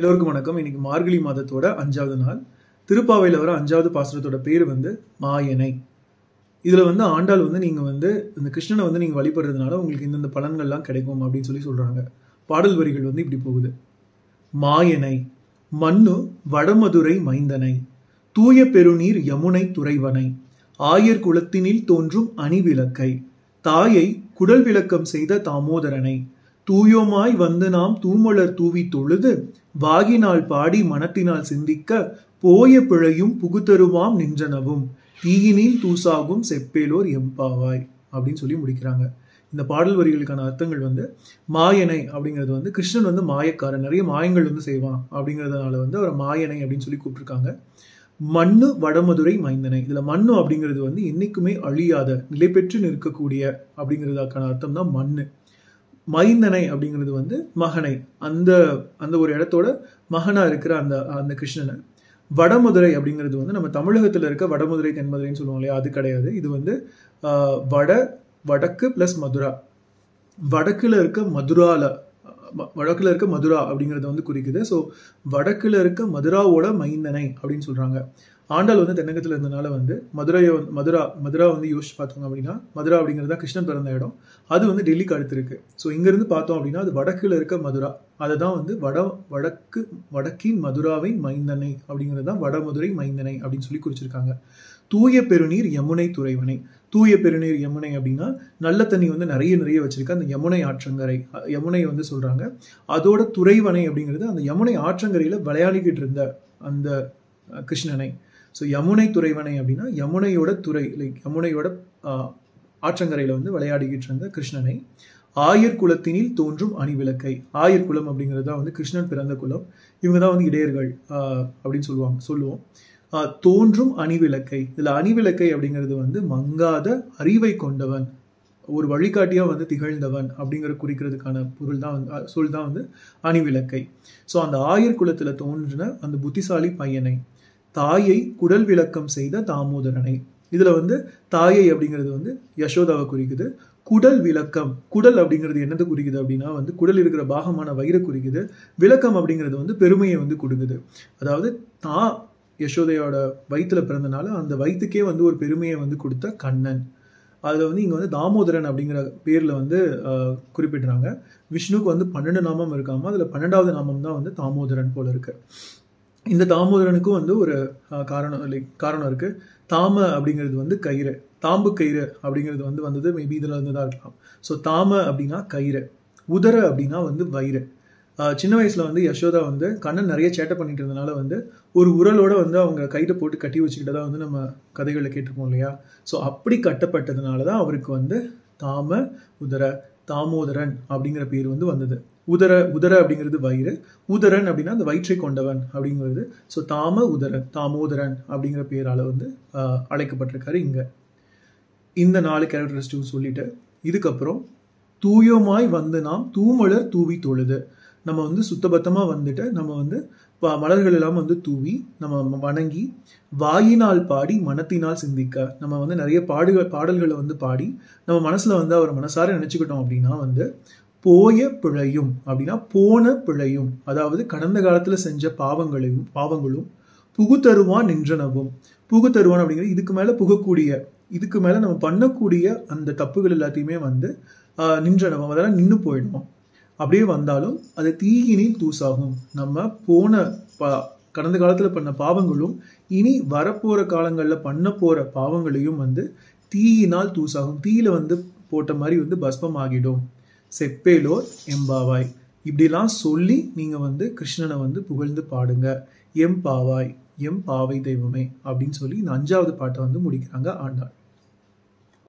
எல்லோருக்கும் வணக்கம். இன்னைக்கு மார்கழி மாதத்தோட அஞ்சாவது நாள். திருப்பாவையில் வர அஞ்சாவது பாசுரத்தோட பேர் வந்து மாயனை. இதில் வந்து ஆண்டாள் வந்து நீங்கள் வந்து இந்த கிருஷ்ணனை வந்து நீங்கள் வழிபடுறதுனால உங்களுக்கு இந்தந்த பலன்கள்லாம் கிடைக்கும் அப்படின்னு சொல்லி சொல்கிறாங்க பாடல் வரிகள் வந்து இப்படி போகுது. மாயனை மண்ணு வடமதுரை மைந்தனை தூய பெருநீர் யமுனை துறைவனை ஆயர் குலத்தினில் தோன்றும் அணிவிளக்கை தாயை குடல் விளக்கம் செய்த தாமோதரனை தூயோமாய் வந்து நாம் தூமலர் தூவி தொழுது வாகினால் பாடி மனத்தினால் சிந்திக்க போய பிழையும் புகுத்தருவாம் நின்றனவும். தீயினில் தூசாகும் செப்பேலோர் எம்பாவாய் அப்படின்னு சொல்லி முடிக்கிறாங்க. இந்த பாடல் வரிகளுக்கான அர்த்தங்கள் வந்து மாயனை அப்படிங்கிறது வந்து கிருஷ்ணன் வந்து மாயக்காரன். நிறைய மாயங்கள் வந்து செய்வான் அப்படிங்கிறதுனால வந்து அவர் மாயனை அப்படின்னு சொல்லி கூப்பிட்டுருக்காங்க. மண்ணு வடமதுரை மைந்தனை. இதில் மண்ணு அப்படிங்கிறது வந்து என்றைக்குமே அழியாத நிலை பெற்று நிற்கக்கூடிய அப்படிங்கிறதுக்கான அர்த்தம் தான் மண்ணு. மைந்தனை அப்படிங்கிறது வந்து மகனை. அந்த அந்த ஒரு இடத்தோட மகனா இருக்கிற அந்த அந்த கிருஷ்ணனை. வடமதுரை அப்படிங்கிறது வந்து நம்ம தமிழகத்தில் இருக்க வடமதுரை தென்மதுரைன்னு சொல்லுவோம் இல்லையா? அது கிடையாது. இது வந்து வட வடக்கு பிளஸ் மதுரா. வடக்குல இருக்க மதுரால வடக்கில் இருக்க மதுரா அப்படிங்கிறத வந்து குறிக்குது. ஸோ வடக்கில் இருக்க மதுராவோட மைந்தனை அப்படின்னு சொல்கிறாங்க ஆண்டாள் வந்து தென்னகத்தில் இருந்தனால வந்து மதுரையை வந்து- மதுரா மதுரா வந்து யோசிச்சு பார்த்தோம் அப்படின்னா மதுரா அப்படிங்கிறது தான் கிருஷ்ணன் பிறந்த இடம். அது வந்து டெல்லிக்கு அடுத்திருக்கு. ஸோ இங்கேருந்து பார்த்தோம் அப்படின்னா அது வடக்கில் இருக்க மதுரா. அதை தான் வந்து வட வடக்கு வடக்கின் மதுராவை மைந்தனை அப்படிங்கிறது தான் வடமதுரை மைந்தனை அப்படின்னு சொல்லி குறிச்சிருக்காங்க. தூய பெருநீர் யமுனை துறைவனை. தூய பெருநீர் யமுனை அப்படின்னா நல்ல தண்ணி வந்து நிறைய நிறைய வச்சிருக்க. அந்த யமுனை ஆற்றங்கரை யமுனை வந்து சொல்றாங்க. அதோட துறைவனை அப்படிங்கிறது அந்த யமுனை ஆற்றங்கரையில விளையாடிக்கிட்டு இருந்த அந்த கிருஷ்ணனை. ஸோ யமுனை துறைவனை அப்படின்னா யமுனையோட துறை லைக் யமுனையோட ஆற்றங்கரையில் ஆற்றங்கரையில வந்து விளையாடிக்கிட்டு இருந்த கிருஷ்ணனை. ஆயர் குலத்தினில் தோன்றும் அணிவிளக்கை. ஆயர் குலம் அப்படிங்கிறது தான் வந்து கிருஷ்ணன் பிறந்த குலம். இவங்க தான் வந்து இடையர்கள் அப்படின்னு சொல்லுவாங்க சொல்லுவோம். தோன்றும் அணிவிளக்கை. இதில் அணிவிளக்கை அப்படிங்கிறது வந்து மங்காத அறிவை கொண்டவன் ஒரு வழிகாட்டியாக வந்து திகழ்ந்தவன் அப்படிங்கிற குறிக்கிறதுக்கான பொருள் தான் வந்து சொல் தான் வந்து அணிவிளக்கை. ஸோ அந்த ஆயர் குலத்தில் தோன்றின அந்த புத்திசாலி பையனை தாயை குடல் விளக்கம் செய்த தாமோதரனை. இதில் வந்து தாயை அப்படிங்கிறது வந்து யசோதாவை குறிக்குது. குடல் விளக்கம் குடல் அப்படிங்கிறது என்னது குறிக்குது அப்படின்னா வந்து குடல் இருக்கிற பாகமான வயிறை குறிக்குது. விளக்கம் அப்படிங்கிறது வந்து பெருமையை வந்து கொடுக்குது. அதாவது தான் யசோதையோட வயிற்றில் பிறந்தனால அந்த வயிற்றுக்கே வந்து ஒரு பெருமையை வந்து கொடுத்த கண்ணன். அதில் வந்து இங்கே வந்து தாமோதரன் அப்படிங்கிற பேரில் வந்து குறிப்பிடுறாங்க. விஷ்ணுக்கு வந்து பன்னெண்டு நாமம் இருக்காமல் அதில் பன்னெண்டாவது நாமம் தான் வந்து தாமோதரன் போல் இருக்கு. இந்த தாமோதரனுக்கும் வந்து ஒரு காரணம் லைக் காரணம் இருக்குது தாம அப்படிங்கிறது வந்து கயிறு. தாம்பு கயிறு அப்படிங்கிறது வந்து வந்தது மேபி இதில் இருந்து தான் இருக்கலாம். ஸோ தாம அப்படின்னா கயிறு. உதர அப்படின்னா வந்து வயிறு. சின்ன வயசில் வந்து யசோதா வந்து கண்ணன் நிறைய சேட்டை பண்ணிட்டு இருந்தனால வந்து ஒரு உரலோட வந்து அவங்க கையில் போட்டு கட்டி வச்சுக்கிட்டதா வந்து நம்ம கதைகளில் கேட்டிருப்போம் இல்லையா? ஸோ அப்படி கட்டப்பட்டதுனால தான் அவருக்கு வந்து தாம உதர தாமோதரன் அப்படிங்கிற பேர் வந்து வந்தது. உதர உதர அப்படிங்கிறது வயிறு. உதரன் அப்படின்னா அந்த வயிற்றை கொண்டவன் அப்படிங்கிறது. ஸோ தாம உதரன் தாமோதரன் அப்படிங்கிற பேரால் வந்து அழைக்கப்பட்டிருக்காரு இங்கே. இந்த நாலு கேரக்டரிஸ்டிக் சொல்லிட்டு இதுக்கப்புறம் தூயோமாய் வந்து நாம் தூமலர் தூவி தொழுது. நம்ம வந்து சுத்தபத்தமாக வந்துட்டு நம்ம வந்து ப- மலர்கள் எல்லாம் வந்து தூவி நம்ம வணங்கி வாயினால் பாடி மனத்தினால் சிந்திக்க நம்ம வந்து நிறைய பாடுகள் பாடல்களை வந்து பாடி நம்ம மனசில் வந்து அவர் மனசார நினச்சிக்கிட்டோம் அப்படின்னா வந்து போய பிழையும் அப்படின்னா போன பிழையும் அதாவது கடந்த காலத்தில் செஞ்ச பாவங்களையும் பாவங்களும் புகுத்தருவான் நின்றனவும். புகுத்தருவான் அப்படிங்கிறது இதுக்கு மேலே புகக்கூடிய இதுக்கு மேலே நம்ம பண்ணக்கூடிய அந்த தப்புகள் எல்லாத்தையுமே வந்து நின்றனவும் அதெல்லாம் நின்று போயிடுவோம் அப்படியே வந்தாலும் அது தீயினில் தூசாகும். நம்ம போன ப- கடந்த காலத்தில் பண்ண பாவங்களும் இனி வரப்போகிற காலங்களில் பண்ண போகிற பாவங்களையும் வந்து தீயினால் தூசாகும். தீயில வந்து போட்ட மாதிரி வந்து பஸ்பம் ஆகிடும் செப்பேலோர் எம்பாவாய். இப்படிலாம் சொல்லி நீங்கள் வந்து கிருஷ்ணனை வந்து புகழ்ந்து பாடுங்க. எம் பாவாய் எம் பாவை தெய்வமே அப்படின்னு சொல்லி இந்த அஞ்சாவது பாட்டை வந்து முடிக்கிறாங்க ஆண்டாள்.